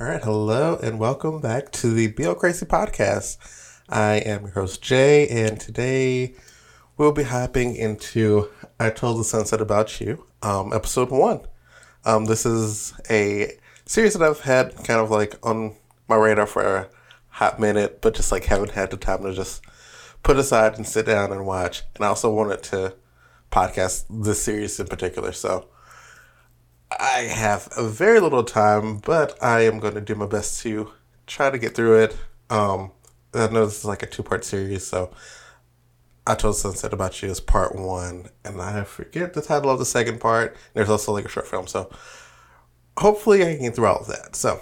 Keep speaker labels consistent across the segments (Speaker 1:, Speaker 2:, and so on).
Speaker 1: All right, hello and welcome back to the BL Crazy podcast. I am your host Jay, and today we'll be hopping into "I Told the Sunset About You," um, episode one. Um, this is a series that I've had kind of like on my radar for a hot minute, but just like haven't had the time to just put aside and sit down and watch. And I also wanted to podcast this series in particular, so I have very little time, but I am going to do my best to try to get through it. Um, I know this is like a two part series, so I told Sunset About You is part one, and I forget the title of the second part. There's also like a short film, so hopefully I can get through all of that. So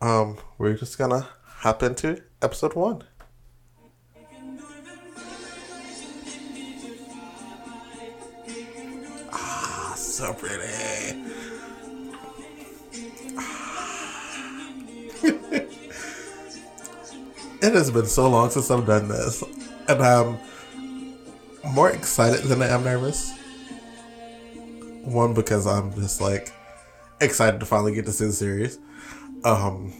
Speaker 1: um, we're just gonna hop into episode one. Ah, so pretty. It has been so long since I've done this, and I'm more excited than I am nervous. One because I'm just like excited to finally get to see the series. Um,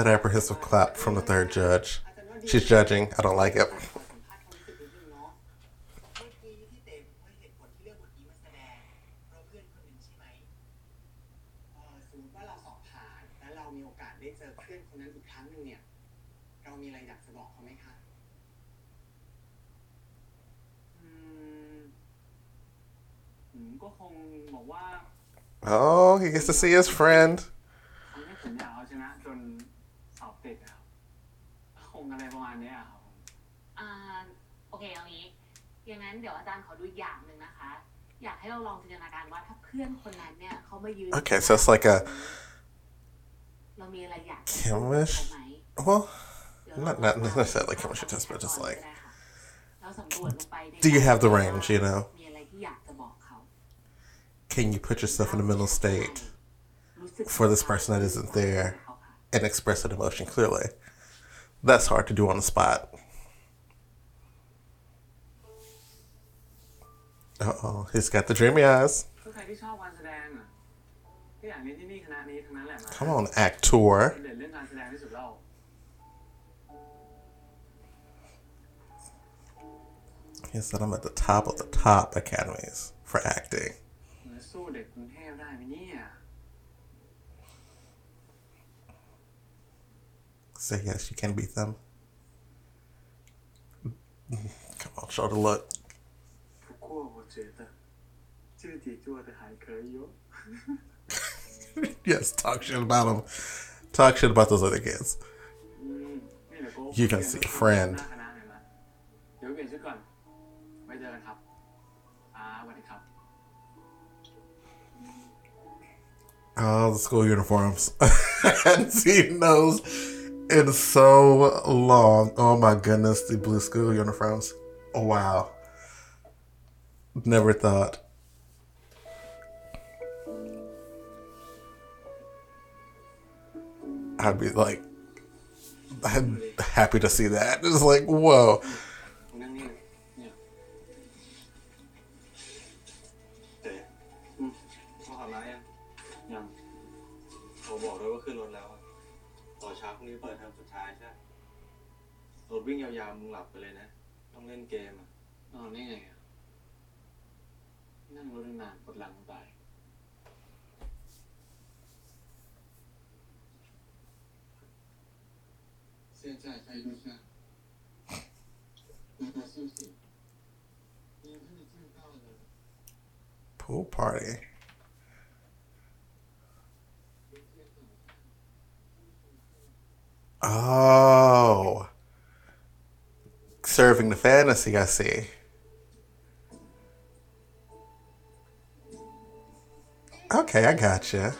Speaker 1: That apprehensive clap from the third judge. She's judging. I don't like it. Oh, he gets to see his friend.
Speaker 2: ทำให้ผมอยากเอาชนะจนสอบติดนะครับคงอะไรประมาณเนี้ยครับผม
Speaker 3: อ่าโอเคเอางี้อย่างนั้นเดี๋ยวอาจารย์ขอดูอีกอย่างหนึ่งนะคะ อยากให้เราลองจินตนาการว่าถ้าเพื่อนคนนั้นเนี่ยเขามายืน
Speaker 1: Okay, so it's like a
Speaker 3: เรามีอะไรอยากจะ
Speaker 1: Chemish
Speaker 3: เขาไหม
Speaker 1: well.
Speaker 3: เดี๋ยว
Speaker 1: Not-
Speaker 3: เรา
Speaker 1: not necessarily chemistry test, but just like-
Speaker 3: เราสำรวจลงไปใน
Speaker 1: Do you have the range, you know?
Speaker 3: มีอะไรที่อยากจะบอกเขา
Speaker 1: Can you put yourself in the mental state
Speaker 3: รู้สึก
Speaker 1: for this person that isn't there and express an emotion clearly. That's hard to do on the spot. Uh oh, he's got the dreamy eyes. Come on, actor. He said, I'm at the top of the top academies for acting. So yes, you can beat them. Come on, show the look.
Speaker 2: 不过我觉得自己做的还可以哦。
Speaker 1: yes, talk shit about them. Talk shit about those other kids.
Speaker 2: อืมนี่เดี๋ยวกู
Speaker 1: You can see a friend.
Speaker 2: หน้าคณะหน่อยนะเดี๋ยวเปลี่ยนชุดก่อน ไว้เจอกันครับ อ่าสวัสดีครับ
Speaker 1: Oh, the school uniforms. I hadn't seen those in so long. Oh my goodness, the blue school uniforms. Oh, wow. Never thought. I'd be like, I'm happy to see that. It's like, whoa.
Speaker 4: ดวิ่งยาวๆมึงหลับไปเลยนะ ต้องเล่นเกมอะ
Speaker 2: นอนได้ไงอะนั่งรถนานปวดหลังตาย
Speaker 5: เสี
Speaker 6: ยใจไปด้วยจ้ะ
Speaker 2: แต่ก็สู้สิยัตี้โอ้ pool party อ๋ Serving the fantasy, I see. Okay, I gotcha.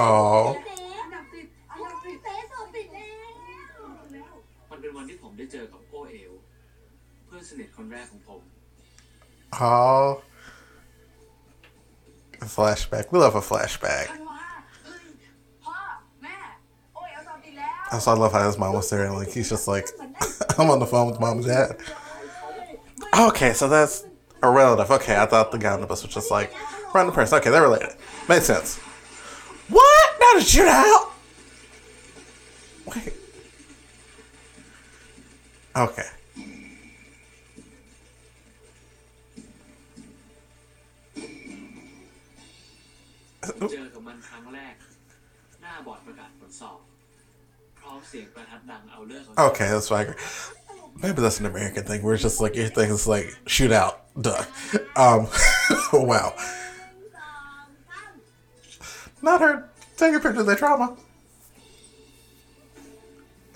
Speaker 1: อ๋อ
Speaker 2: อันดับสิบอันดับสิบ
Speaker 3: เฟสอบติดแล้ว
Speaker 2: แล้ว
Speaker 6: มันเป็นวันที่ผมได้เจอกับโอเอล เพื่อนสนิทคนแรกของผม
Speaker 1: Oh. A flashback. We love a flashback.
Speaker 2: ธันวาเฮ้ยพ่อแม่ โอ้ยเอาสอบติดแล้ว
Speaker 1: Also, I love how his mom was there and like he's just like, I'm on the phone with mom and dad. Okay, so that's a relative. Okay, I thought the guy on the bus was just like random person. Okay, they're related. Makes sense. What? Not a shootout? Wait. Okay.
Speaker 6: เจอกับมันครั้งแรก หน้าบอร์ดประกาศผลสอบ พร้อมเสียงประทัดดังเอาเลิกเอา
Speaker 1: Okay, that's fine. Maybe that's an American thing where it's just like your thing is like shootout. Duh. Um. wow. Not her. Take a picture of their trauma.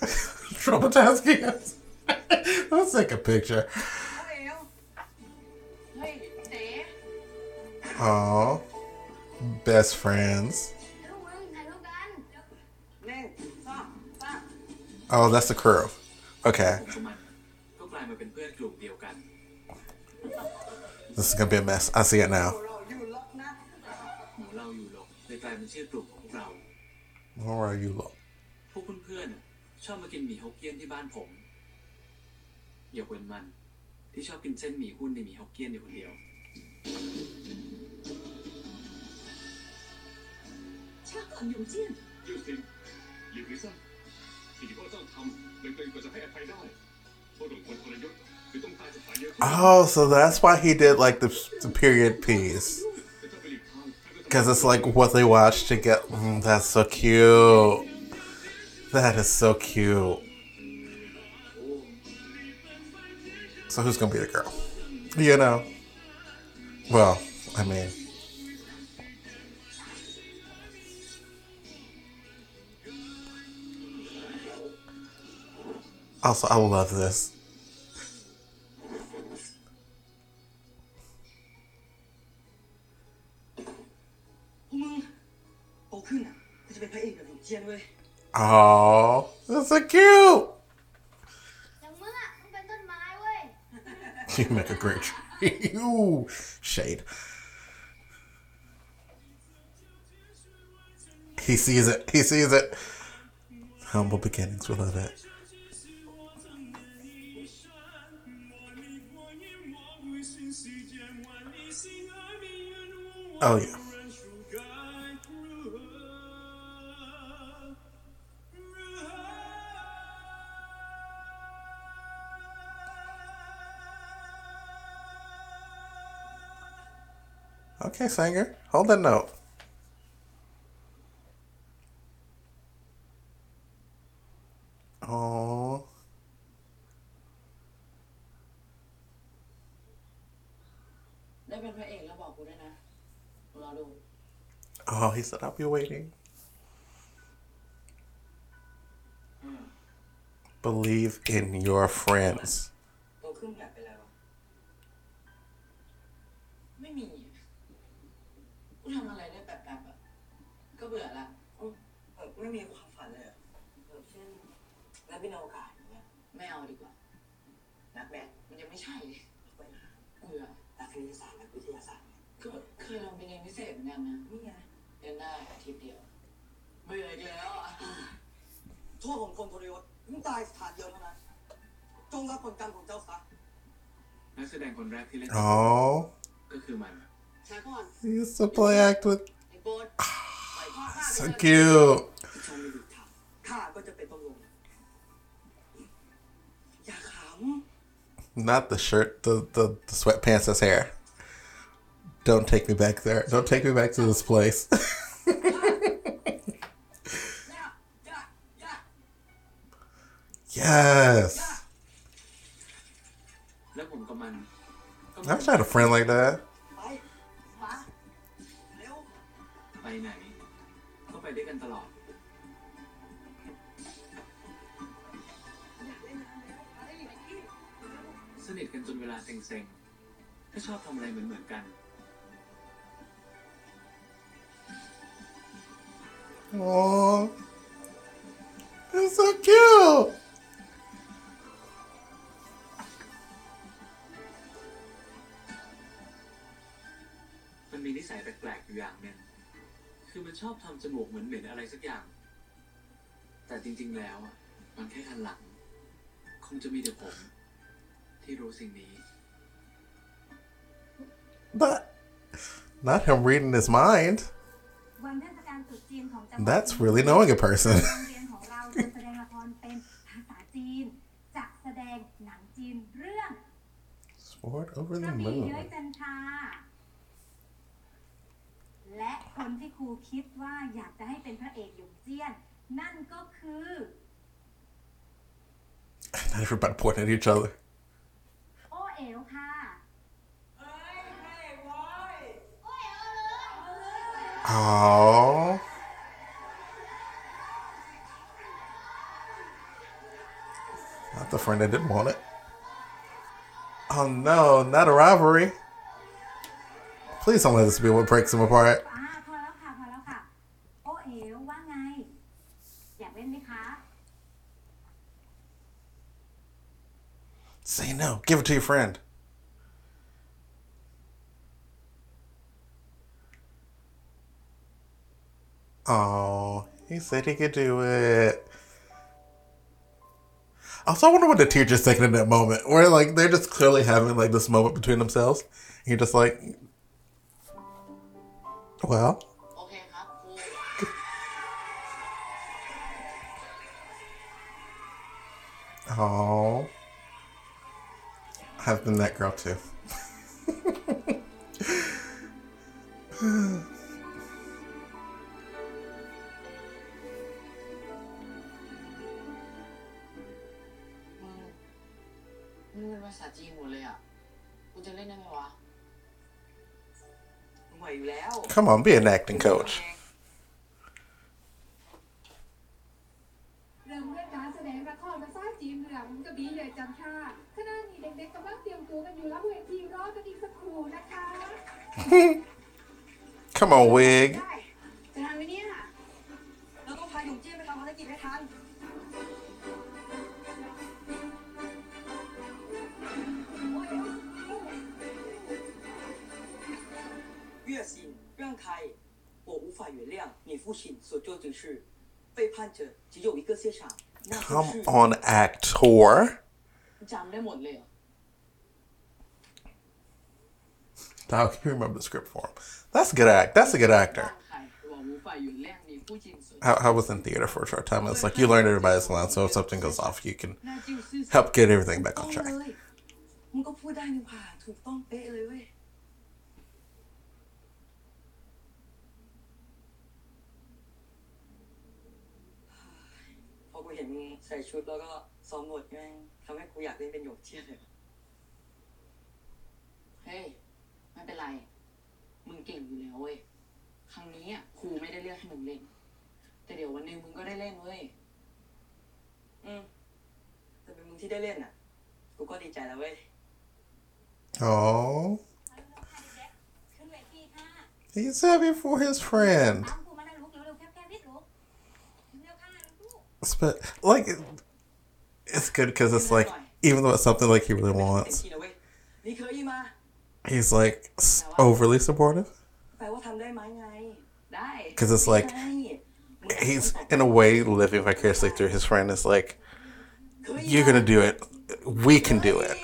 Speaker 1: Traumatized kids. Let's take a picture. Oh, best friends. Oh, that's the curve. Okay. This is gonna be a mess. I see it now. Where are you? Look.
Speaker 6: พวกเพื่อนๆน่ะชอบมากินหมี่ฮกเกี้ยนที่บ้านผมยกเว้นมัน ที่ชอบกินเส้นหมี่หุ้นในหมี่ฮกเกี้ยนอยู่คนเดียว
Speaker 7: ช้าก่อนหยงเจี้ยน
Speaker 8: เรื่องจริงหลีกหรือสั้นสิ่งที่พวกเจ้าทำมันเกินกว่าจะให้อภัยได้พวกหลงคนทรยศหรือต้องตายสถานเยอะขึ้น
Speaker 1: Oh, so that's why he did like the, the period piece. Because it's like what they watch to get. Mm, that's so cute. That is so cute. So who's gonna be the girl? You know. Well, I mean. Also, I love this. Oh, that's so cute. you make a great tree. Ooh, shade. He sees it. He sees it. Humble beginnings. We love it. Oh yeah. Okay, Sanger, hold that note. Oh. Oh, he said, I'll be waiting. Hmm. Believe in your friends.
Speaker 2: ก็เคยลองไปเรียนพิเศษเหมือนกันนะ นี่ไงเรียนได้อาทิตย์เดียว เบื่ออีกแล้วอ่ะ โทษของคนทรยศมึงตายสถานเดียวเท่านั้น จงรับผลกรรมของเจ้าซะ
Speaker 6: นักแสดงคนแรกที่เล่น
Speaker 1: Oh,
Speaker 6: ก็คือมัน
Speaker 2: ช้าก่อน
Speaker 1: he used to play act with.
Speaker 2: ไอ้โบดปล่อยพ่อข้าไป
Speaker 1: So
Speaker 2: เถอะ
Speaker 1: cute.
Speaker 2: ชมไม่หยุดทำข้าก็จะเป็นต้องลงอย่าข
Speaker 1: Not the shirt, the, the, the sweatpants as hair. don't take me back there. Don't take me back to this place. yes. I wish I had a friend like that. Oh, it's so cute.
Speaker 6: มันมีนิสัยแปลกๆอยู่อย่างเนี่ยคือมันชอบทำจมูกเหมือนเหม็นอะไรสักอย่าง แต่จริงๆแล้วอะมันแค่คันหลัง คงจะมีแต่ผม ที่รู้สิ่งนี้
Speaker 1: But not him reading his mind.
Speaker 9: วัน
Speaker 1: That's really knowing a person.
Speaker 9: โรงเรียนของเราจะแสดงละครเป็นภาษาจีน จะแสดงหนังจีนเรื่อง
Speaker 1: Sword over
Speaker 9: ก
Speaker 1: the
Speaker 9: ระบี่
Speaker 1: moon.
Speaker 9: เย้ยจันทราและคนที่ครูคิดว่าอยากจะให้เป็นพระเอกหยงเจี้ยน นั่นก็คือ
Speaker 1: And everybody pointing at each other.
Speaker 9: โอเอ๋วค่ะ
Speaker 1: Oh. the friend that didn't want it. Oh no, not a rivalry! Please don't let this be what breaks them apart. Say no. Give it to your friend. Oh, he said he could do it. Also, I wonder what the teacher's thinking in that moment, where like they're just clearly having like this moment between themselves. And you're just like, well. Oh, I've been that girl too.
Speaker 2: มึงมันเป็นภาษาจีนหมดเลยอะ กูจะเล่นยังไงวะ
Speaker 10: ไหวอยู่แล้ว
Speaker 1: Come on, be an acting coach.
Speaker 11: เริ่มด้วยการแสดงละครภาษาจีนเรื่องกระบี่ใหญ่จันทราขณะนี้เด็กๆกำลังเตรียมตัวกันอยู่รับเวทีรอกันอีกสักครู่นะคะ
Speaker 1: Come on, wig.
Speaker 10: 原谅你父亲所做之事。背叛者只有一个下场，那就
Speaker 1: Come
Speaker 10: 是
Speaker 1: on, actor.
Speaker 2: จำได้หมดเลยเหรอ
Speaker 1: How can you remember the script for him? That's a good act. That's a good actor.
Speaker 2: ใครบอก无法原谅你父亲所
Speaker 1: I, I was in theater for a short time. It's like you learn everybody's lines, so if something goes off, you can
Speaker 10: 那就是
Speaker 1: help get everything back
Speaker 10: ต้อ
Speaker 1: on
Speaker 10: ง
Speaker 1: track.
Speaker 10: เลยมึงก็พูดได้นี่หว่าถูกต้องเป๊ะเลยเว้ยพอกูเห็นมึงใส่ชุดแล้วก็ซ้อมบทแม่งทำให้กูอยากเล่นเป็นหยกเจี้ยนเลย
Speaker 2: เฮ้ยไม่เป็นไร มึงเก่งอยู่แล้วเว้ย ครั้งนี้อะครูไม่ได้เลือกให้มึงเล่น แต่เดี๋ยววันหนึงมึงก็ได้เล่นเว้ย
Speaker 10: อืมแต่เป็นมึงที่ได้เล่นอะ กูก็ดีใจแล้วเว้ย
Speaker 1: Oh,
Speaker 9: ขึ้นเวทีค่ะ
Speaker 1: he's happy for his friend. but like it's good because it's like even though it's something like he really wants he's like overly supportive. Because it's like he's in a way living vicariously through his friend it's like you're gonna do it. We can do it.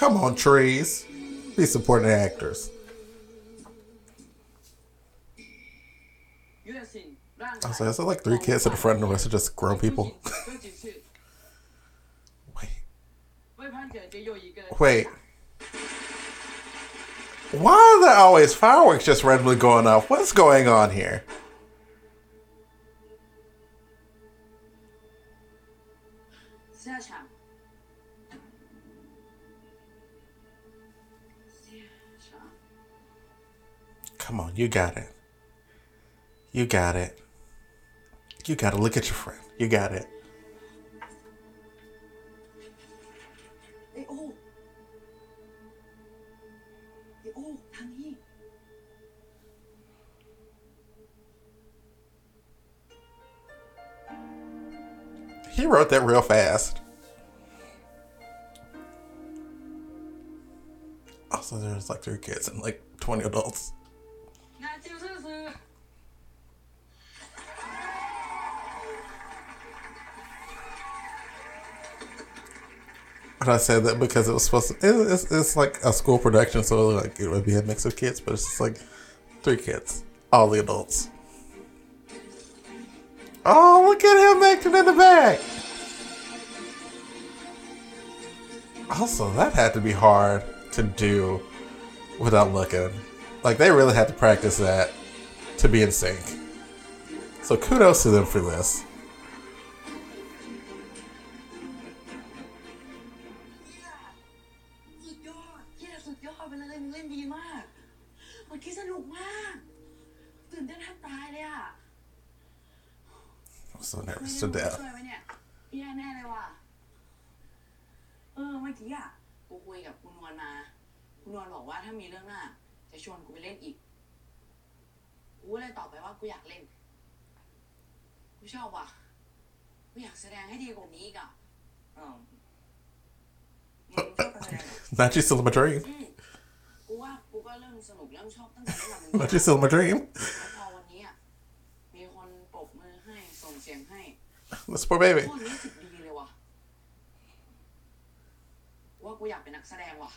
Speaker 1: Come on, trees. Be supporting actors. I so is like three kids in the front and the rest are just grown people? Wait. Wait. Why are there always fireworks just randomly going off? What's going on here? You got it. You got it. You got to look at your friend. You got it. He wrote that real fast. Also, there's like three kids and like 20 adults. And I said that because it was supposed to. It, it's, it's like a school production, so like it would be a mix of kids, but it's just like three kids, all the adults. Oh, look at him acting in the back. Also, that had to be hard to do without looking. Like they really had to practice that. to be in sync. So kudos to them for this. I'm so nervous to death.
Speaker 2: ออเมื่อกี้อะกูคุกับคุณนวลมา คุณนวลบอกว่าถ้ามีเรื่องหน้าจะชวนกูไปเล่นอีก กูก็เลยตอบไปว่ากูอยากเล่น กูชอบว่ะ กูอยากแสดงให้ดีกว่านี้อีกอะอ้าวมึงชอบการแสดงเหรอ
Speaker 1: Not you still in my dream.
Speaker 2: อืมกูว่ากูก็เริ่มสนุกเริ่มชอบตั้งแต่เล่นกับมึง
Speaker 1: Not you still in my dream.
Speaker 2: แล้วพอวันนี้อะมีคนปรบมือให้ส่งเสียงให้
Speaker 1: This poor baby.
Speaker 2: โคตรรู้สึกดีเลยว่ะ ว่ากูอยากเป็นนักแสดงว่ะ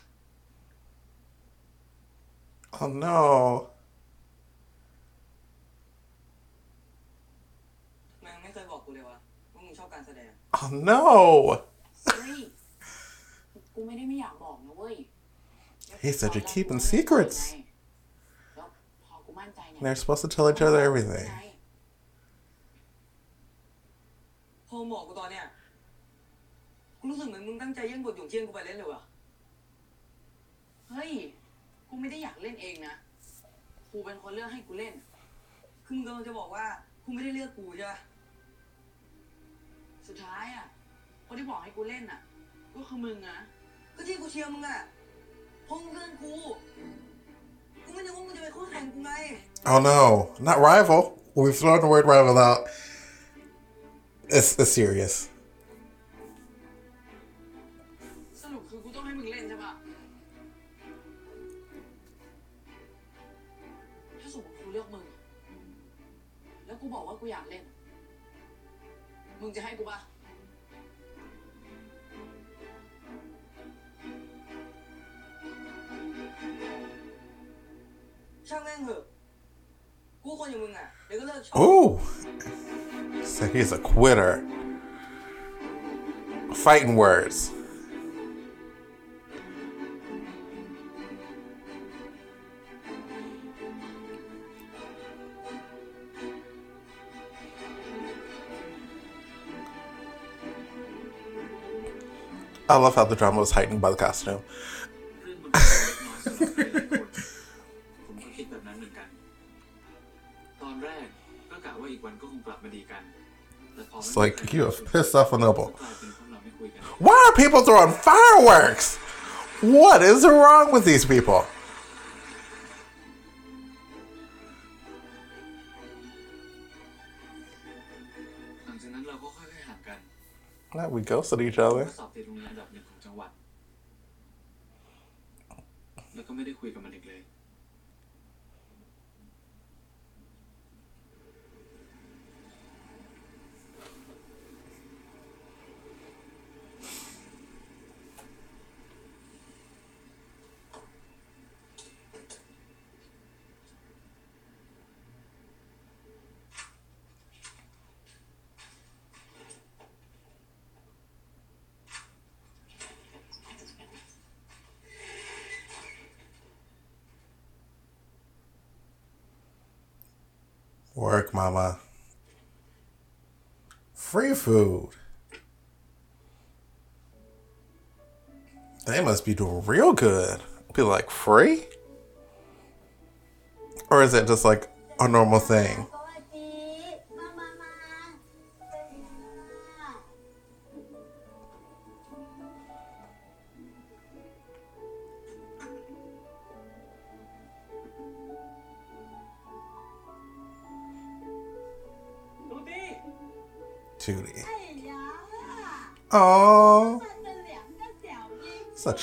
Speaker 1: Oh no.
Speaker 2: แม่งไม่เคยบอกกูเลยว่าว่ามึงชอบ การแสดง
Speaker 1: Oh no.
Speaker 2: เฮ้ยกูไม่ได้ไม่อยากบอกนะเว้ย
Speaker 1: He said you're keeping secrets.
Speaker 2: แล้วพอกูมั่นใจเนี่ย
Speaker 1: They're supposed to tell each other everything.
Speaker 2: พอบอกกูตอนเนี้ยกูรู้สึกเหมือนมึงตั้งใจแย่งบทหยงเจียนกูไปเล่นเลยว่ะเฮ้ย กูไม่ได้อยากเล่นเองนะ ครูเป็นคนเลือกให้กูเล่น คือมึงกำลังจะบอกว่าครูไม่ได้เลือกกูใช่ปะ สุดท้ายอ่ะ คนที่บอกให้กูเล่นอ่ะ ก็คือมึงนะ ก็ที่กูเชียร์มึงอ่ะเพราะมึงเลือกกู กูไม่นึกว่ามึงจะเป็นคู่แข่งกูไง
Speaker 1: Oh no. Not rival. We've thrown the word rival out. It's, it's serious.
Speaker 2: มึงจะให้กูปะ ช่างแม่งเถอะ กูคนอย่างมึงอ่ะ เดี๋ยวก็เลิกชอบ
Speaker 1: Ooh. So he's a quitter. Fighting words. I love how the drama was heightened by the costume. it's like you have pissed off a noble. Why are people throwing fireworks? What is wrong with these people? Now we ghosted each other.
Speaker 2: สอบติดโรงเรียนอันดับหนึ่งของจังหวัด แล้วก็ไม่ได้คุยกับมันอีกเลย
Speaker 1: Mama. Free food. They must be doing real good. Be like, free? Or is it just like a normal thing?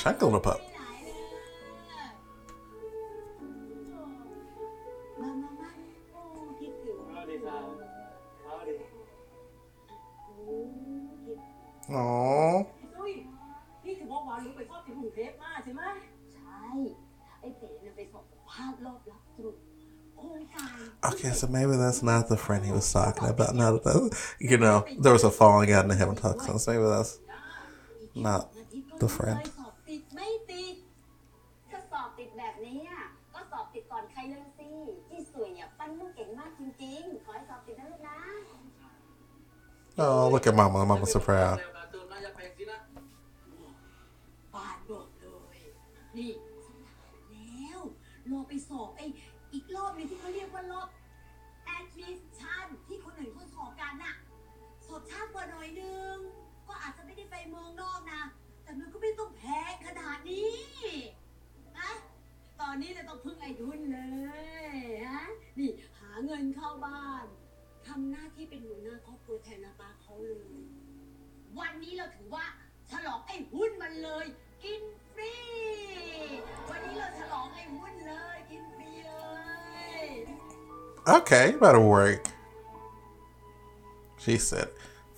Speaker 9: ยิ่ง
Speaker 1: it's a chunk of the pup.
Speaker 9: ไปไหนเลยมามามาโอ้คิดถึง
Speaker 6: เอาดิครับเอาดิ
Speaker 9: โอ้คิด
Speaker 1: Oh,
Speaker 7: อุ้ยนี่ถือว่าหวานรู้ไปทอดที่กรุงเทพมาใช่ไหม
Speaker 9: ใช่ ไอ้เป๋เนี่ยไปสอบภาพรอบรับตรุษโครงการ
Speaker 1: okay. So maybe that's not the friend he was talking about. Now that that- you know there was a falling out and they haven't talked since. Maybe that's not the friend.
Speaker 9: อบติดก่อนใครเลยสิที่สวยเนี่ยปั้นลูกเก่งมากจริงๆ ขอให้สอบติดนะลูกนะ
Speaker 1: Oh, look at mama. Mama's so proud.
Speaker 6: เร็วการ์ตูนน่าจะเป็นสินะ
Speaker 7: บานบอกเลย นี่แล้วรอไปสอบไอ้อีกรอบหนึงที่เขาเรียกว่ารอบ admission ที่คนอื่นเขาสอบกันน่ะ สอบช้ากว่าหน่อยนึง ก็อาจจะไม่ได้ไปเมืองนอกนะ แต่มันก็ไม่ต้องแพงขนาดนี้นะ ตอนนี้เนี่ยต้องพึ่งไอ้ทุนเลยฮะนี่หาเงินเข้าบ้านทำหน้าที่เป็นหัวหน้าครอบครัวแทนนาตาเขาเลย วันนี้เราถือว่าฉลองไอ้หุ้นมันเลย กินฟรี วันนี้เราฉลองไอ้หุ้นเลย กินฟรีเลย
Speaker 1: Okay, you better work. She said,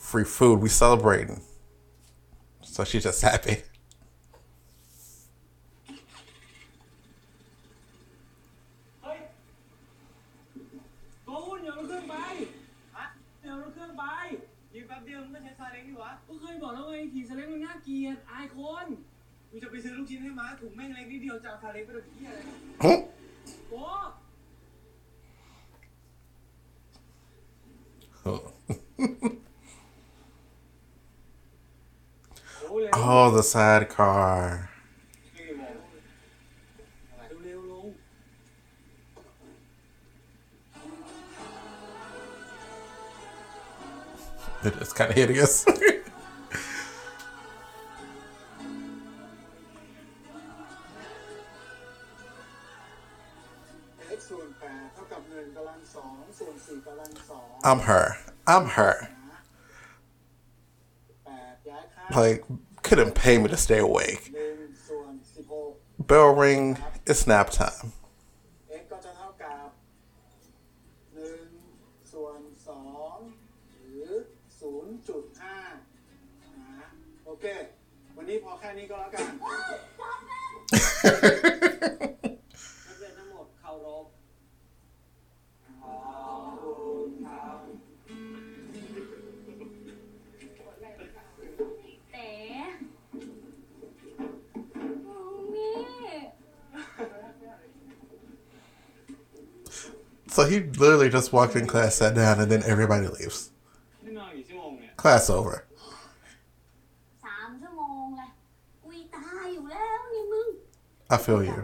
Speaker 1: "Free food. We celebrating." So she's just happy.
Speaker 6: บอกแล้วไงขี่ซาเล้งมันน่าเกลียดอายคนกูจะไปซื้อลูกชิ้นให้ม้าถุงแม่งเล็กนิดเดียวจะเอาซาเล้งไปทำเหี้ยอะไร
Speaker 1: Hmm?
Speaker 6: โอ้ โหเร็ว
Speaker 1: Oh, the sidecar.
Speaker 6: เร็วๆลง
Speaker 1: It is kind of hideous.
Speaker 2: เ I'm
Speaker 1: her. I'm her. Like, couldn't pay me to stay awake. Bell ring, it's nap time. Okay. He literally just walked in class, sat down, and then everybody leaves. Class over. I feel you.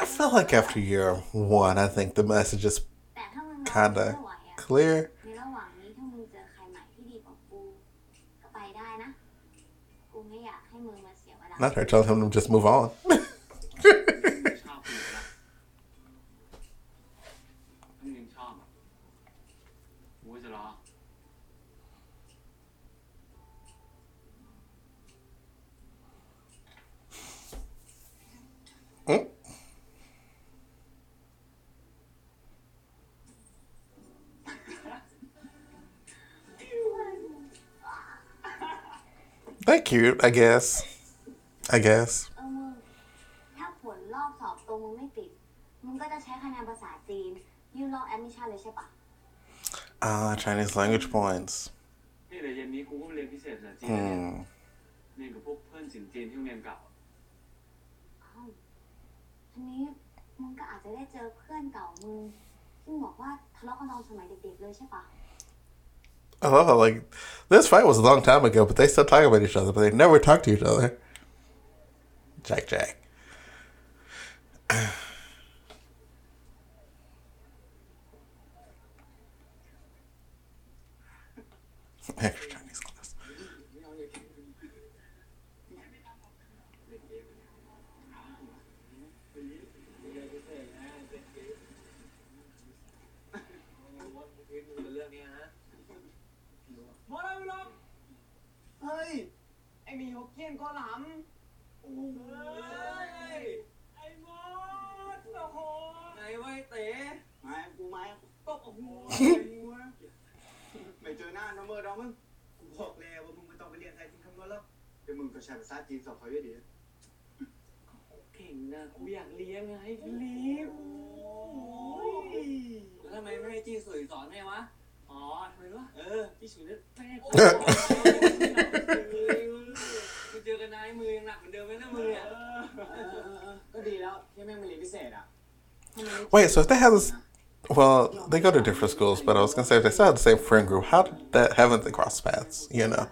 Speaker 1: I feel like after year one, I think the message is
Speaker 9: kind of
Speaker 1: clear.
Speaker 12: Not her telling him to just move on. mm? They're cute, I guess. I guess.
Speaker 7: เออมึงถ้าผลรอบสอบตรงมึงไม่ติด มึงก็จะใช้คะแนนภาษาจีน ยื่นรอบแอดมิชชั่นเลยใช่ปะ
Speaker 12: Ah, Chinese language points.
Speaker 6: นี่เดี๋ยวเย็นนี้กูก็ไปเรียนพิเศษภาษาจีนนะเนี่ย
Speaker 12: Hmm.
Speaker 6: เรียนกับพวกเพื่อนสินจีนที่โรงเรียนเก่า
Speaker 7: อ้าวทีนี้มึงก็อาจจะได้เจอเพื่อนเก่ามึงซึ่งบอกว่าทะเลาะกันตอนสมัยเด็กๆเลยใช่ปะ
Speaker 12: I love how, like, this fight was a long time ago, but they still talk about each other, but they never talk to each other. Jack Jack. Extra
Speaker 4: ไอหมีฮกเกี้ยนก็หลำโอ้ย ไอ้มอสโอ้โห
Speaker 6: ไหนไว้เต๋
Speaker 4: มากูมาตบโอ้โหไม่เจอหน้าน้องเมอร์ดอกมึง กูบอกแล้วว่ามึงไม่ต้องไปเรียนไทยที่คำนวณแล้วเดี๋ยวมึงก็ใช้ภาษาจีนสอบเขาเยอะดี
Speaker 6: เก่งนะกูอยากเลี้ยงไงเลี้ยงแล้วทำไมไม่ให้จี้สุยสอนให้วะ อ๋อทำไมวะเออจี้สุยเนี่ยแม่กูกูเจอกันนายมือยังหนักเหมือนเดิมไหมนะมืออ่ะ
Speaker 4: ก็ดีแล้วที่แม่งมาเรียนพิเศษอ่ะ
Speaker 12: Wait, so if they have this. Well, they go to different schools, but I was gonna say if they still have the same friend group, how did that haven't they crossed paths? You know.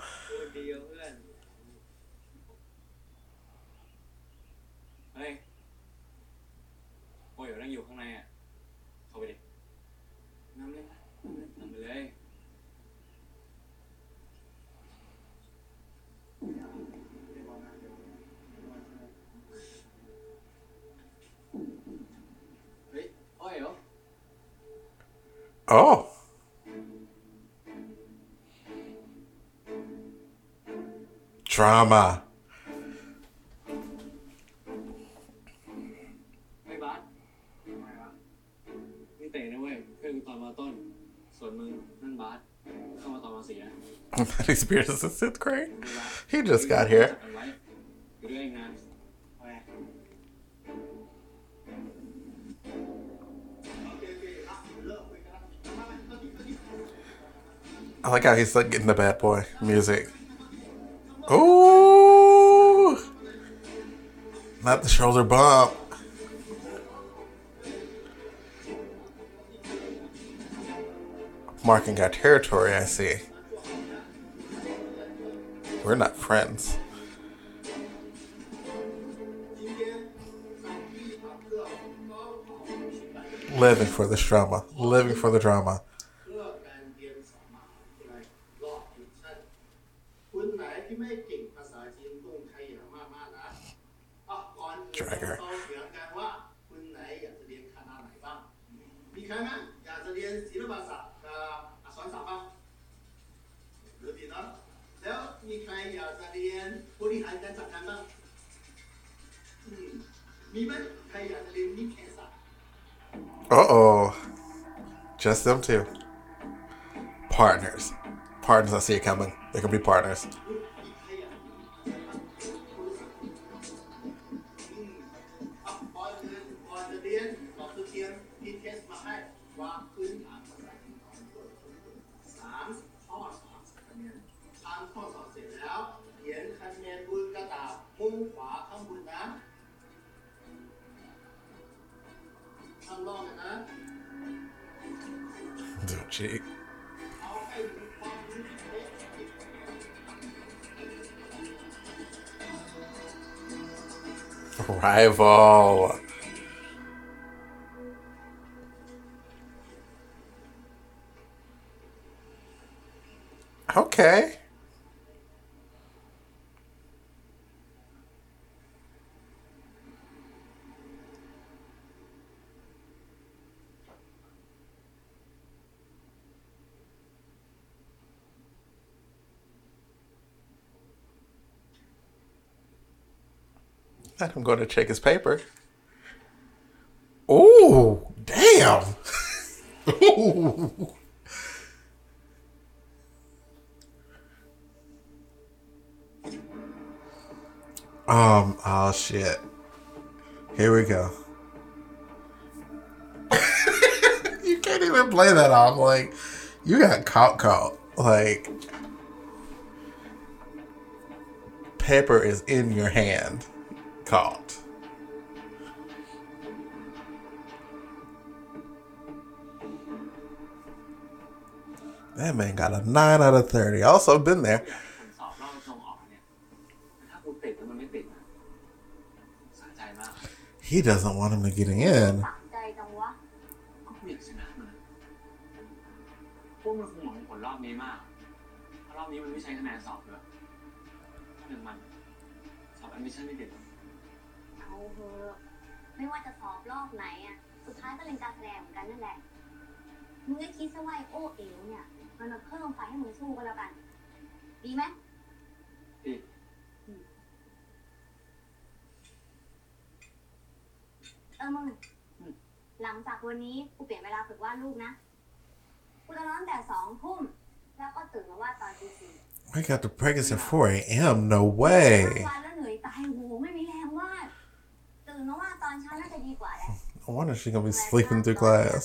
Speaker 12: Oh. Drama.
Speaker 6: ไม่บาสนี่เตะนะเว้ย เพื่อนกูตอนมาต้น ส่วนมึงนั่นบาสเข้ามาตอนมาสี่นะ
Speaker 12: Maddie Spears is in fifth grade.
Speaker 6: ไม่บาส
Speaker 12: He just got here. I like how he's like getting the bad boy music. Ooh, not the shoulder bump. Marking our territory, I see. We're not friends. Living for this drama. Living for the drama. I see it coming. They can be partners. Okay.
Speaker 1: I'm going to check his paper. Oh shit. Here we go. you can't even play that off. Like, you got caught, caught. Like, pepper is in your hand. Caught. That man got a 9 out of 30. Also been there. He doesn't want him to get in.
Speaker 6: อมึงหลัง
Speaker 7: จากวันนี้กูเปลี่ยนเวลาฝึกวาดรูปนะกูจะนอนแต่สองทุ่มแล้วก็ตื่นมาวาดตอนตีสี่
Speaker 1: I got to practice at 4 a.m. No way.
Speaker 7: วาดแล้วเหนื่อยตายโหไม่มีแรงวาดตื่นมาวาดตอนเช้าน่าจะดีกว่าแหละ
Speaker 1: I wonder if she's gonna be sleeping through class.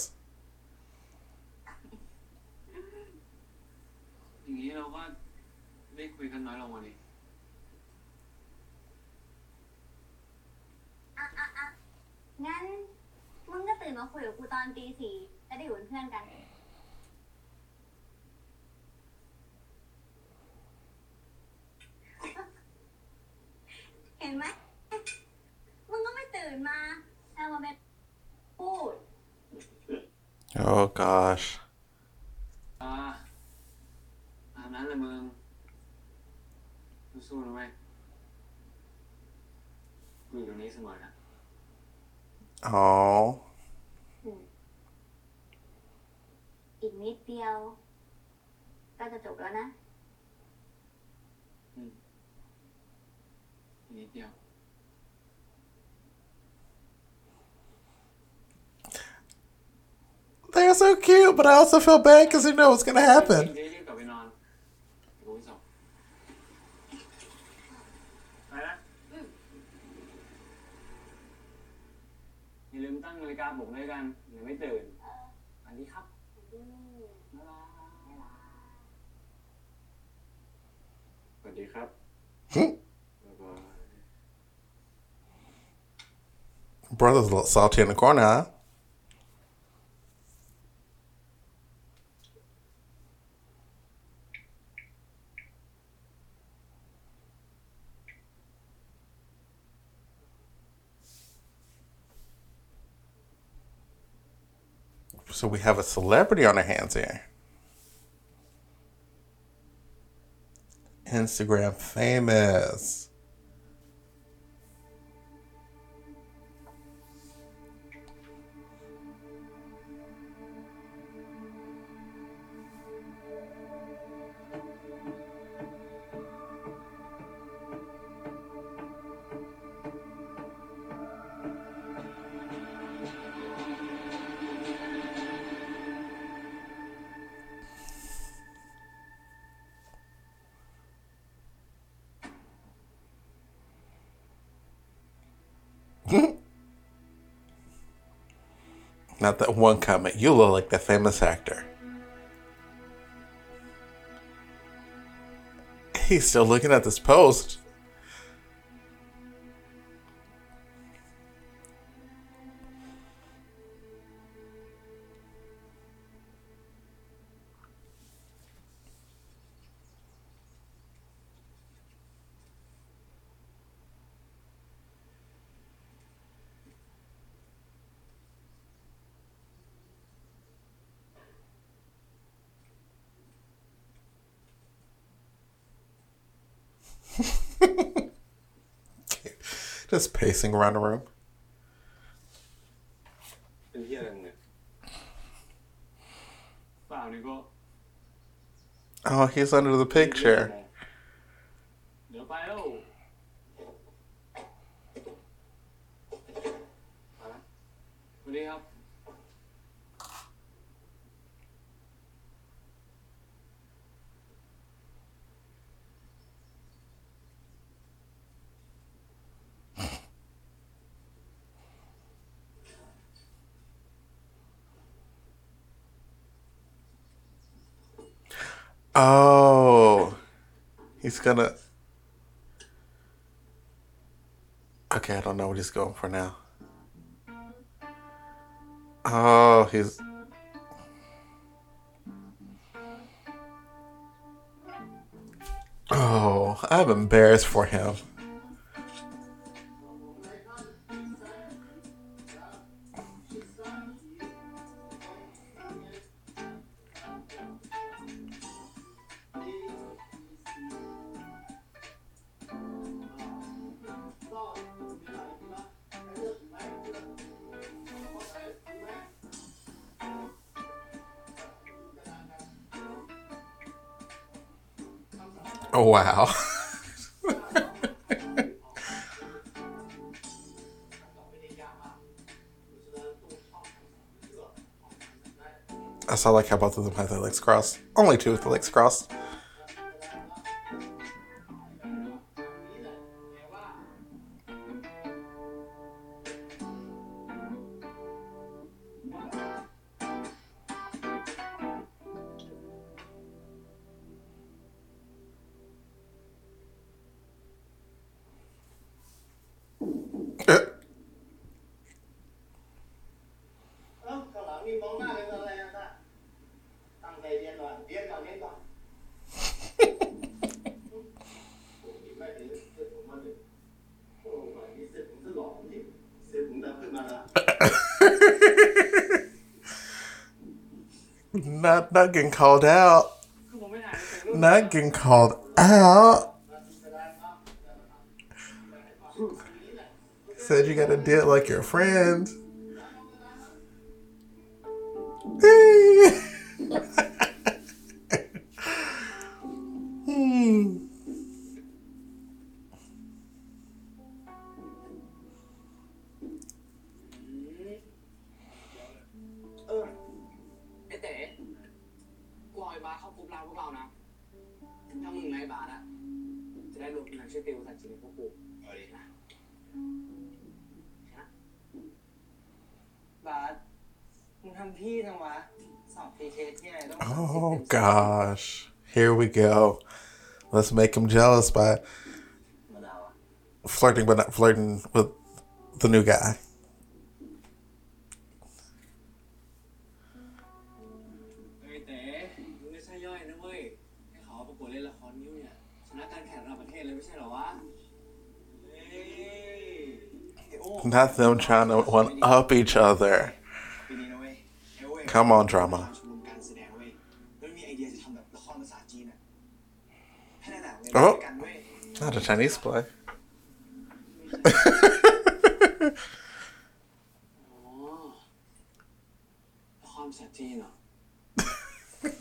Speaker 7: มึงก็ตื่นมาคุยกับกูตอนตีสี่จะได้อยู่เป็นเพื่อนกันเห็นไหมมึงก็ไม่ตื่นมาเอามาเป็นพูด
Speaker 1: Oh gosh. cute, but I also feel bad because you know what's gonna happen. Brother's a little salty in the corner, huh? So we have a celebrity on our hands here. Instagram famous. Not that one comment. You look like that famous actor. He's still looking at this post. pacing around the room. Oh, he's under the
Speaker 6: pig chair.
Speaker 1: Oh, he's gonna. Okay, I don't know what he's going for now. Oh, he's. Oh, I'm embarrassed for him. Oh, wow. I saw like how both of them had their legs crossed. Only two with the legs crossed. not getting called out. Not getting called out. Said you gotta do it like your friends. let's make him jealous by flirting but not flirting with the new guy. Not them trying to one up each other. Come on, drama.
Speaker 2: Oh,
Speaker 1: not a Chinese play.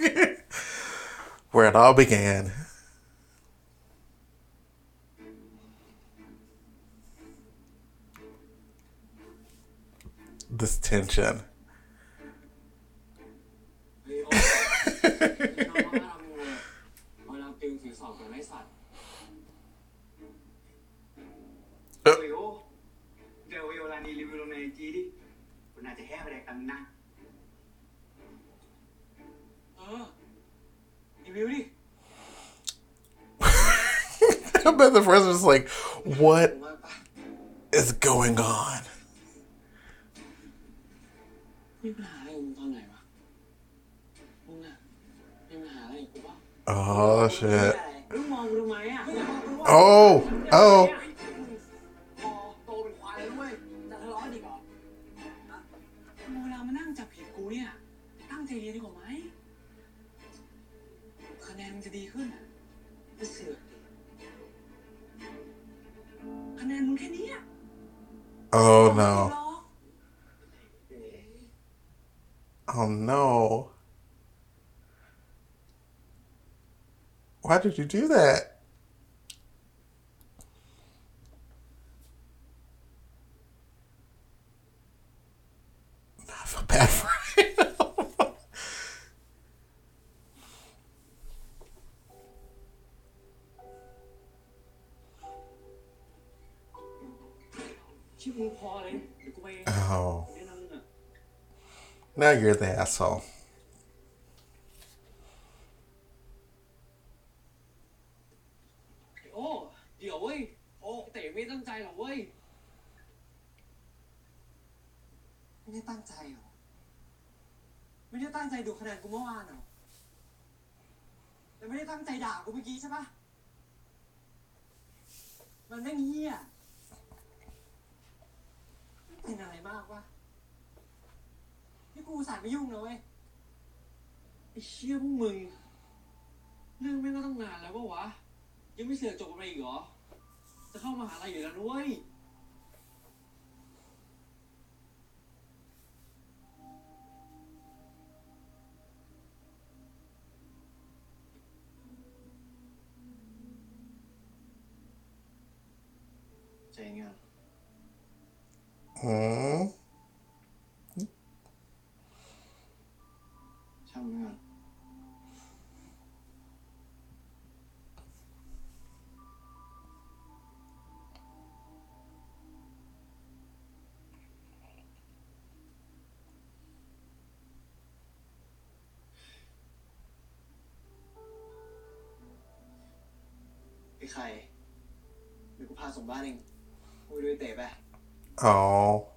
Speaker 1: Where it all began. This tension.
Speaker 6: not to have I'm not. You?
Speaker 1: I bet the friends are like, what is going on? Oh shit. Oh, oh. Oh no. Oh no. Why did you do that? Not for
Speaker 6: bad friend. มึอเ Oh,
Speaker 1: now you're the asshole.
Speaker 6: โอ้ เดี๋ยวเว้ย โอ้เต๋ไม่ตั้งใจหรอเว้ย
Speaker 2: ไม่ได้ตั้งใจหรอ ไม่ได้ตั้งใจดูคะแนนกูเมื่อวานหรอแต่ไม่ได้ตั้งใจด่ากูเมื่อกี้ใช่ปะมันไม่งเหี้ย เป็นอะไรมากวะนี่กูอุตสายไม่ยุ่งนะเว้ย
Speaker 6: ไอ้เชี่ยพวกมึง เรื่องไม่งก็ต้องนานแล้วปะวะ ยังไม่เสือกจบกันไปอีกเหรอ จะเข้ามหาลัยอยู่แล้ว
Speaker 2: ด้วย
Speaker 1: อืม
Speaker 2: ช่างมันไอ้ใครเดี๋ยวกูพาส่งบ้านเองกูไปดูไอ้เต๋ไป Oh.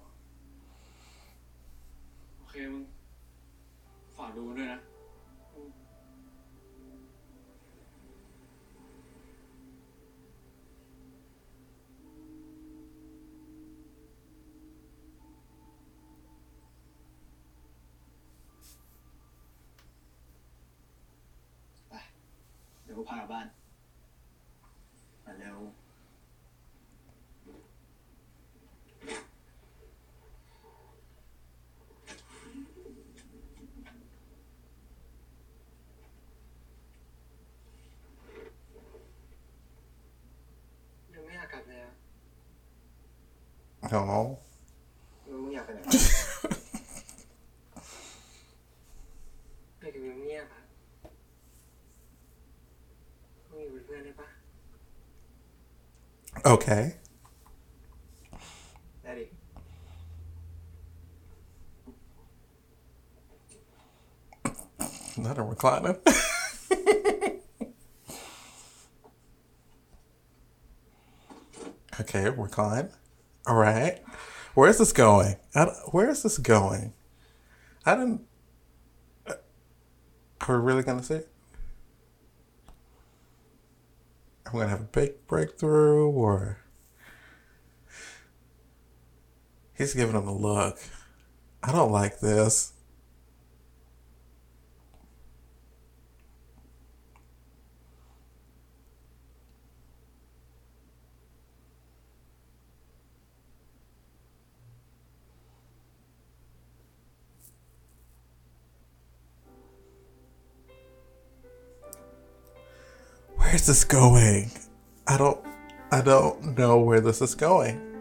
Speaker 2: alcohol.
Speaker 1: okay. Not a recliner. okay, recline. All right. Where's this going? Where is this going? I didn't. uh, Are we really gonna see it? Are we gonna have a big breakthrough, or he's giving him a look? I don't like this. Where's this going? I don't I don't know where this is going.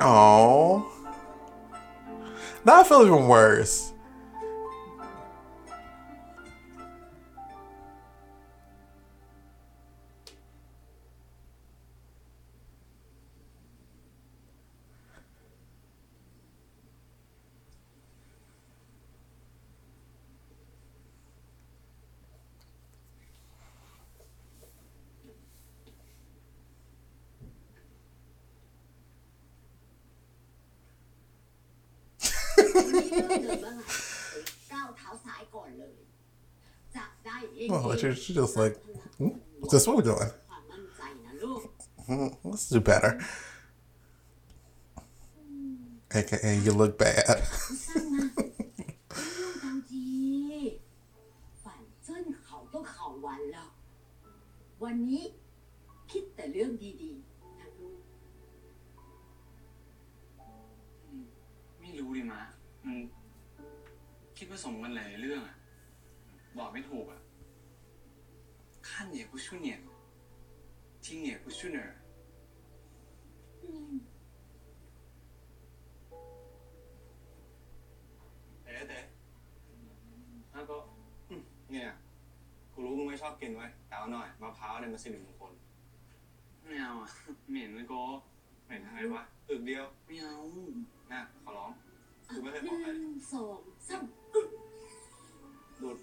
Speaker 1: Oh. Now I feel even worse. Oh, she- she's just like, "Hmm, what's this what we doing?
Speaker 7: ความมั่นใจนะลูก
Speaker 1: hmm, let's do better. AKA, you look bad.
Speaker 6: 看也不顺眼听也不顺耳
Speaker 4: เต๋เต๋แล้วก็อืมเนี่ยกูรู้มึงไม่ชอบกินไว้ยแต่เอาหน่อยมะพร้าวเนี่ยมันสิริมงคล
Speaker 6: ไม่เอาอะเหม็นเลยโก
Speaker 4: เหม็นทางไงวะอึกเดียว
Speaker 6: ไม่เอา
Speaker 4: นะขอร้องกูไม่เคย
Speaker 7: ห
Speaker 4: บอกใคร
Speaker 7: นึ่งสองสาม
Speaker 4: ดูด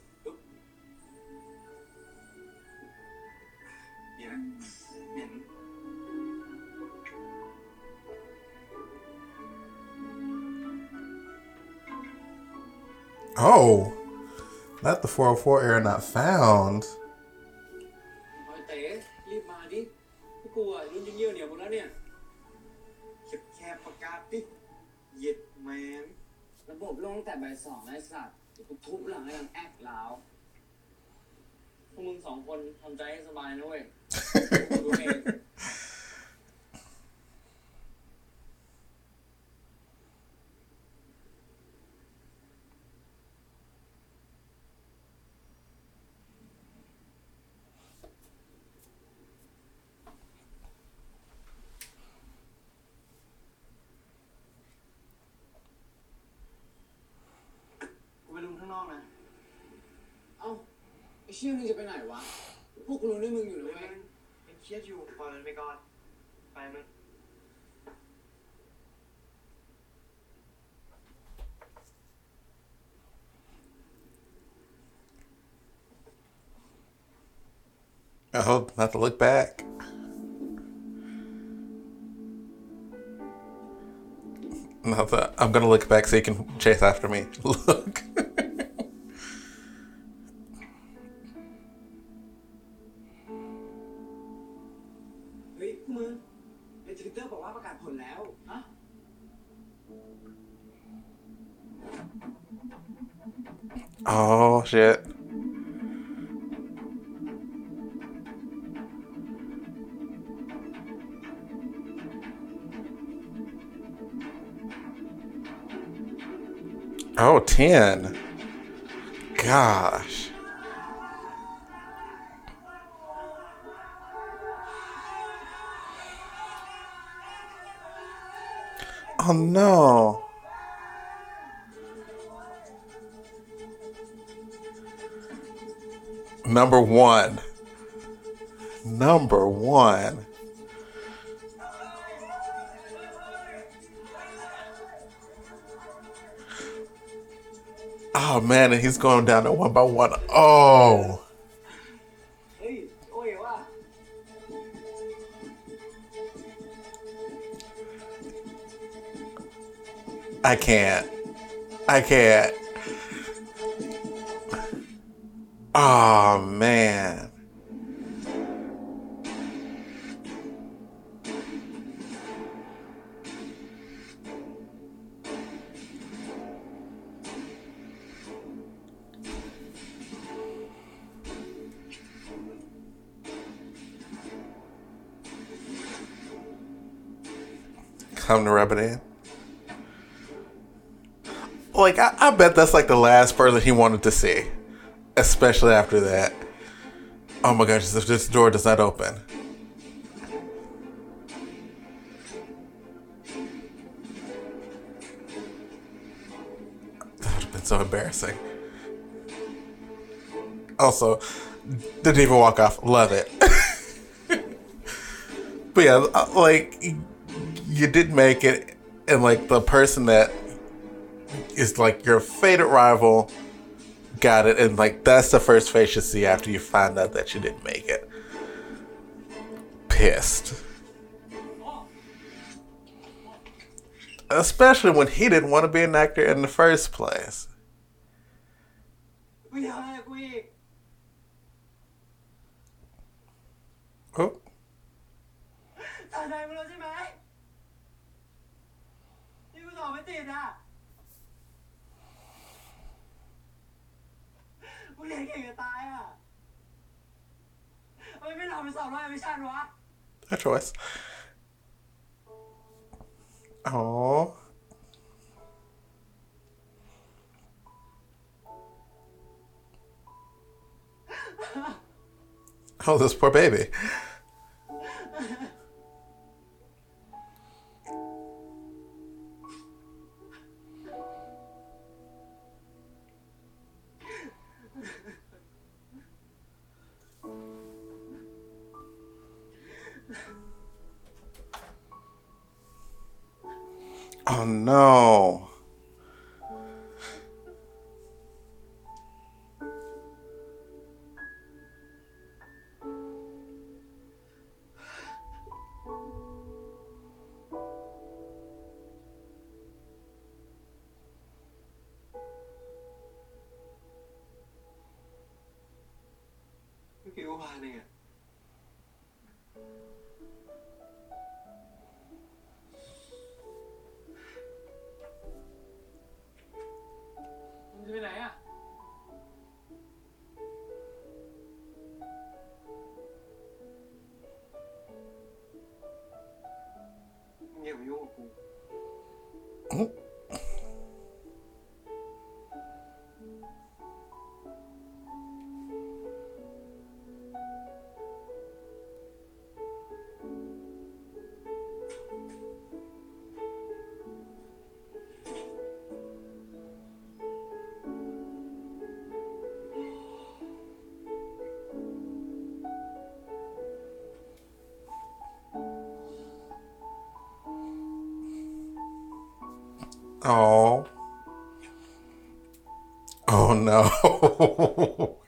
Speaker 4: อึ๊บดีไหม
Speaker 6: เหม็น
Speaker 1: Oh, not the 404 error not found.
Speaker 6: เฮ้ยเต๋รีบมาดิพวกกูอะรุ่นเยี่ยวๆเนี่ยหมดแล้วเนี่ย
Speaker 4: เก็บแค่ประกาศดิเย็ดแมน
Speaker 6: ระบบลงตั้งแต่บ่ายสองไอ้สัตว์เดี๋ยวกูทุบหลังให้ดังแอกแล้วพวกมึงสองคนทำใจให้สบายนะเว้ยกูดู เชี่ยมึงจะไปไหนวะ พวกกูรู้ด้วยมึงอยู่นะ
Speaker 4: เว้
Speaker 6: ย
Speaker 4: scheduled one and we payment.
Speaker 1: I have to look back. Not that I'm gonna look back so you can chase after me. Look. 10. Gosh. Oh no. Number one. Number one. man, and he's going down one by one. Oh. I can't. I can't. Oh man. Like I, I bet that's like the last person he wanted to see, especially after that. Oh my gosh! This, this door does not open. That would have been so embarrassing. Also, didn't even walk off. Love it. but yeah, uh, like you did make it, and like the person that is like your favorite rival got it, and like that's the first face you see after you find out that you didn't make it. Pissed. Especially when he didn't want to be an actor in the first place.
Speaker 6: We are, we.
Speaker 1: Oh.
Speaker 2: กูสอบไม่ติดอ่ะมึงเรียนเก่งจะตายอ่ะทำไมไม่ลองไปสอบรอบแอดมิชชั่นวะ
Speaker 1: A choice. Oh. Oh, this poor baby. Oh no. Oh. Oh no.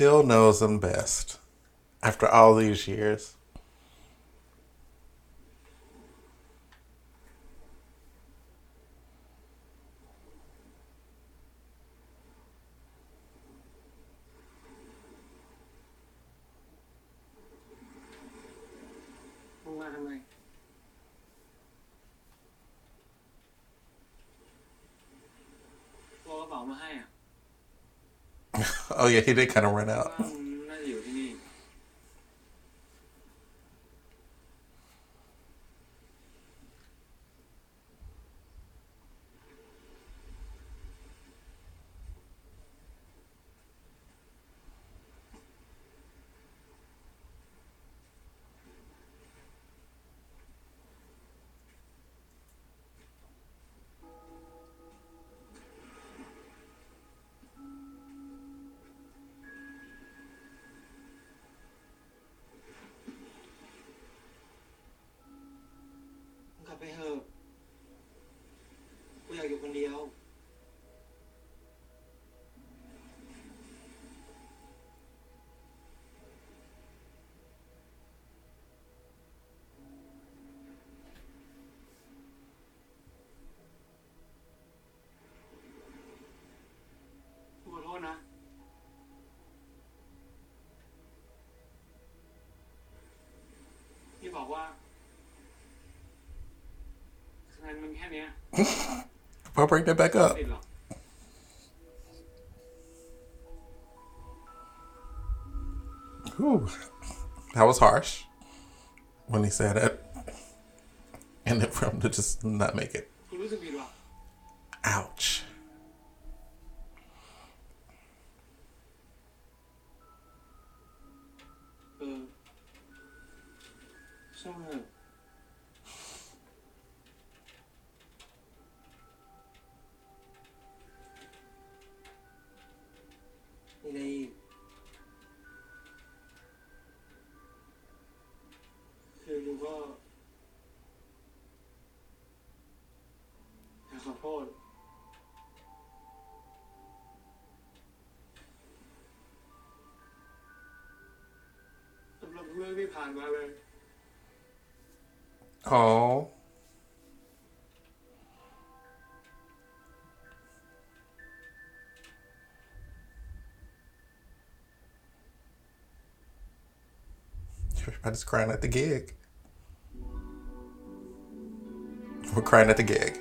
Speaker 1: Still knows them best after all these years. Oh yeah, he did kind of run out. I'll break that back up. Ooh, That was harsh when he said it. And then for him to just not make it. Ouch.
Speaker 6: ผ่านมาเลย
Speaker 1: Oh. Everybody's crying at the gig. We're crying at the gig.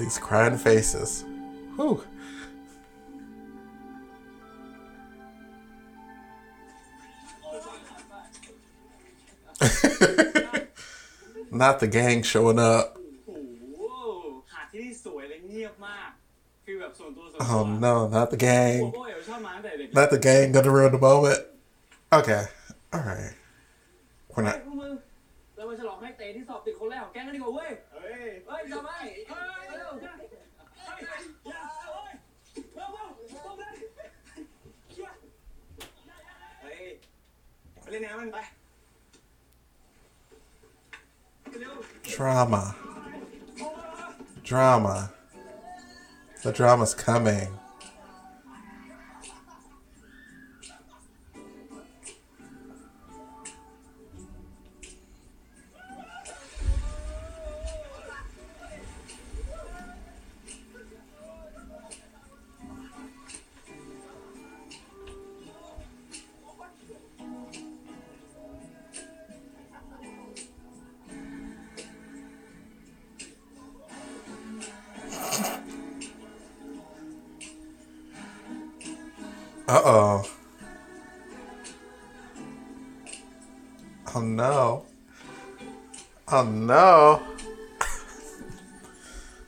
Speaker 1: These crying faces. Whew. Not the gang showing up. Oh no, not the gang. Not the gang gonna ruin the moment. Okay, alright. We're not.
Speaker 6: เล่นน้ำ
Speaker 4: มันไป
Speaker 6: เร็ว
Speaker 1: drama. Drama. The drama's coming.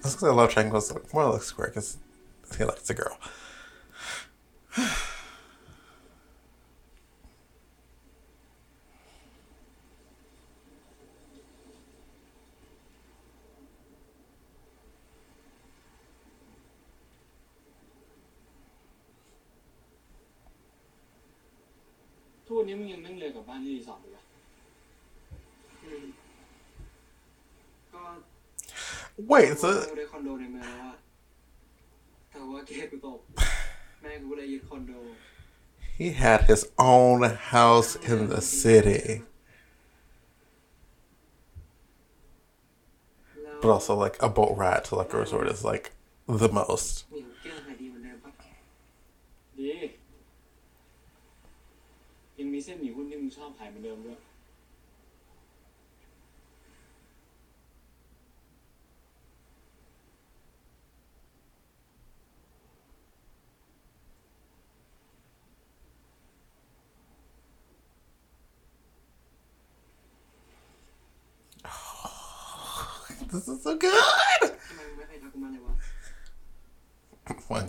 Speaker 1: That's because I love triangles look more like square because he likes a girl.
Speaker 6: ทุกวันนี้มึงยังนั่งเรือกับบ้านที่รีสอร์ทอยู่
Speaker 1: Wait,
Speaker 4: เรา
Speaker 1: so
Speaker 4: ได้คอนโดในเมืองแล้วอะแต่ว่าเกตกูตก แม่กูเลยยึดคอนโด
Speaker 1: he had his own house in the city,
Speaker 4: แล้ว
Speaker 1: but also like a boat ride to like a resort is like the most.
Speaker 4: หมิวเกี้ยงหายดีเหมือนเดิมปะ
Speaker 6: ดียังมีเส้นหมี่หุ้นที่มึงชอบขายเหมือนเดิมด้วย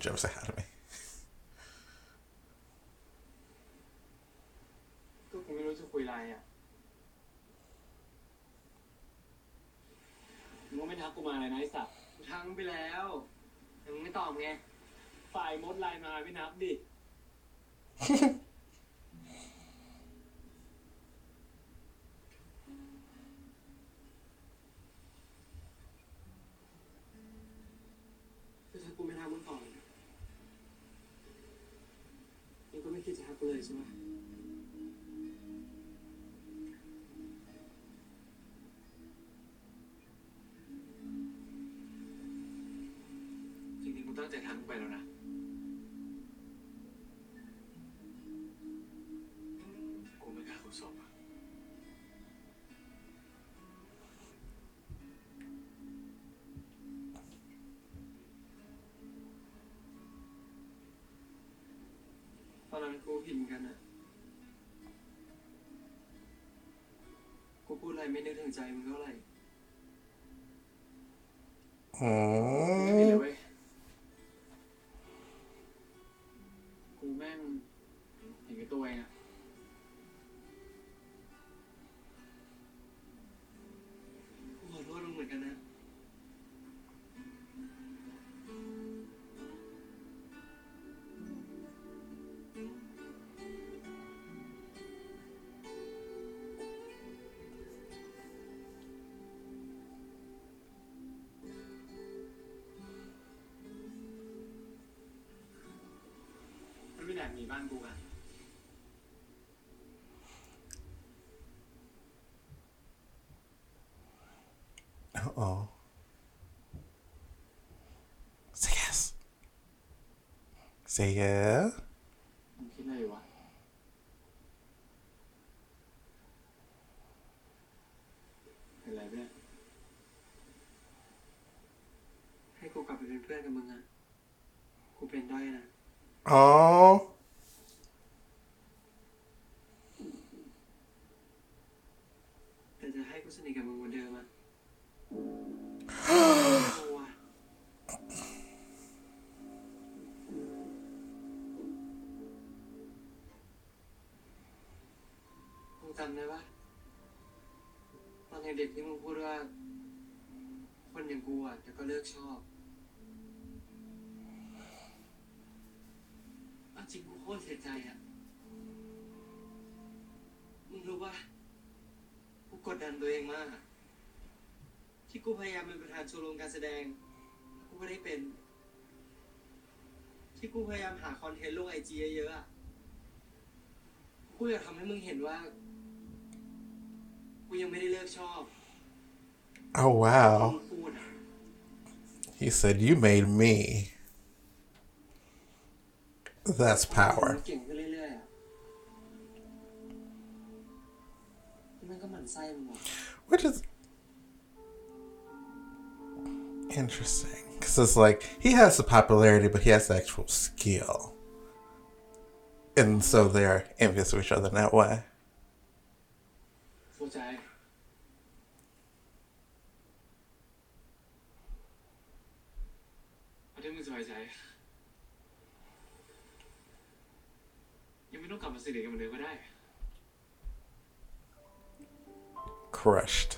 Speaker 1: One jumps ahead of me.
Speaker 6: ต
Speaker 4: อ
Speaker 6: นนั้
Speaker 4: นกูผิดเหมือนกันอะ กูพูดอะไรไม่นึกถึงใจมึงเท่าไหร่
Speaker 6: อ๋อ
Speaker 1: Oh. Say yes. Say yeah.
Speaker 6: จริงกูโคตรเสียใจอะมึงรู้ปะกูกดดันตัวเองมาก ที่กูพยายามเป็นประธานชมรมการแสดง กูไม่ได้เป็น ที่กูพยายามหาคอนเทนต์ลงไอจีเยอะๆอะกูอยากทำให้มึงเห็นว่า กูยังไม่ได้เลิกชอบ
Speaker 1: Oh, wow.
Speaker 6: มึงพูดอะ
Speaker 1: He said, You made me. That's
Speaker 6: มึ
Speaker 1: power.
Speaker 6: งเก่งขึ้นเรื่อยๆอะมันก็หมั่นไส้มึงอะ
Speaker 1: Which is interesting. Because it's like, he has the popularity, but he has the actual skill. And so they're envious of each other in that way.
Speaker 6: เข้าใจ
Speaker 1: Crushed.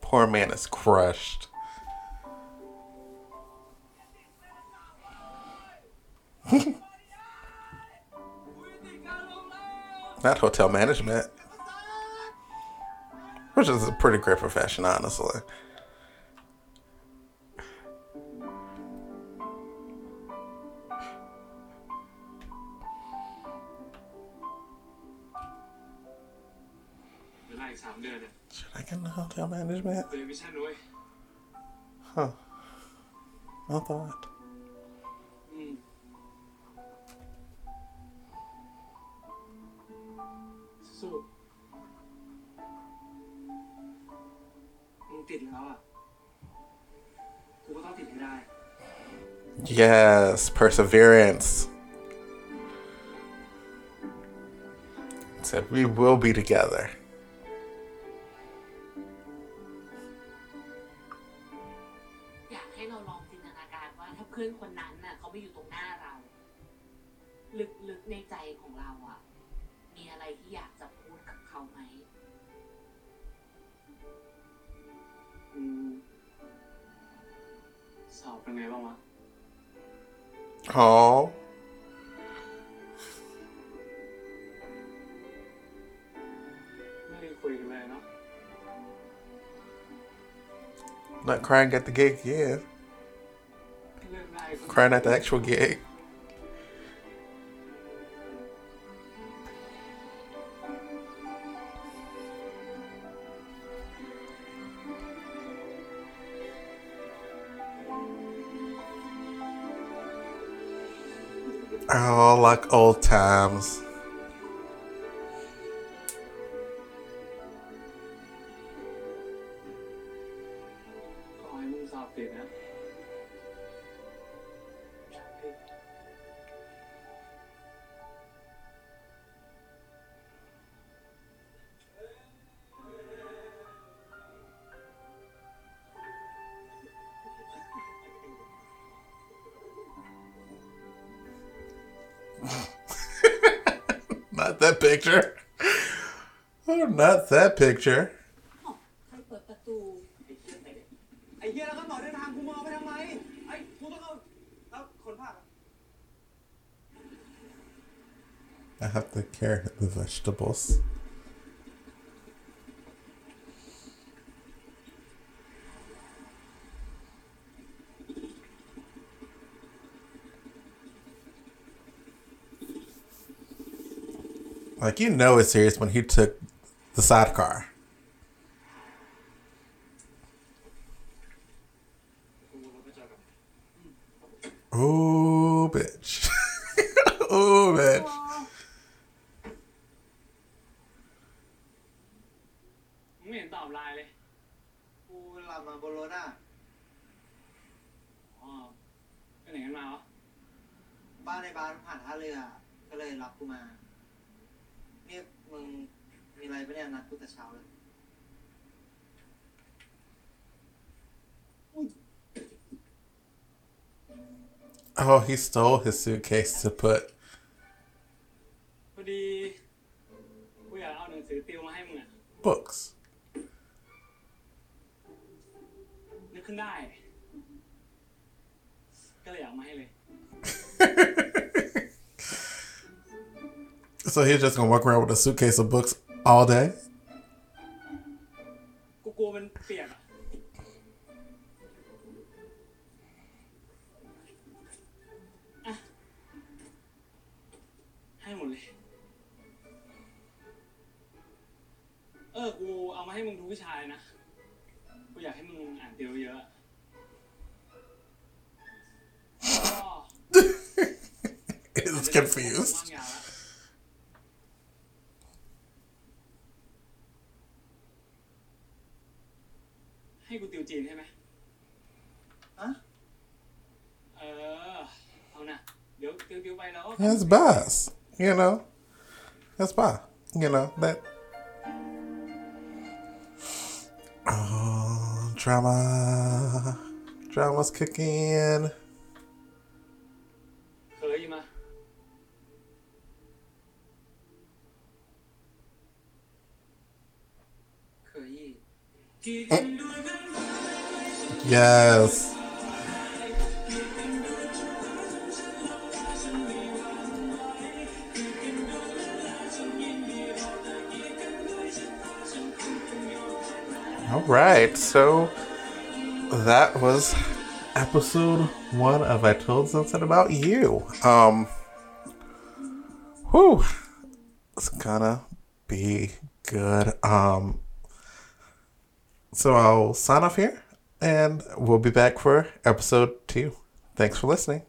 Speaker 1: Poor man is crushed. Not hotel management, which is a pretty great profession, honestly.
Speaker 6: i.
Speaker 1: Should I get into the hotel management?
Speaker 6: Baby's heading away.
Speaker 1: Huh. No thought.
Speaker 6: So.
Speaker 1: Yes, perseverance. Said we will be together.
Speaker 6: 能给我吗？好。Not
Speaker 1: oh. crying at the gig, yeah. Crying at the actual gig. Like old times. not that picture. I have to care the vegetables. Like you know it's serious when he took the sidecar.
Speaker 6: อะไร
Speaker 2: ปะเนี่ยนัดกูแต่เช้าเลย
Speaker 1: Oh, he stole his suitcase to put
Speaker 6: พอดีกูอยากเอาหนังสือติวมาให้มึงอ่ะ
Speaker 1: books.
Speaker 6: นึกขึ้นได้ ก็เลยอยากเอามาให้เลย
Speaker 1: So he's just gonna walk around with a suitcase of books all day? That's bias, you know. That's buzz, you know that. Oh, drama, drama's
Speaker 2: kicking.
Speaker 1: Yes. All right, so that was episode one of I Told Something About You. Um, whew, it's gonna be good. Um, so I'll sign off here and we'll be back for episode two. Thanks for listening.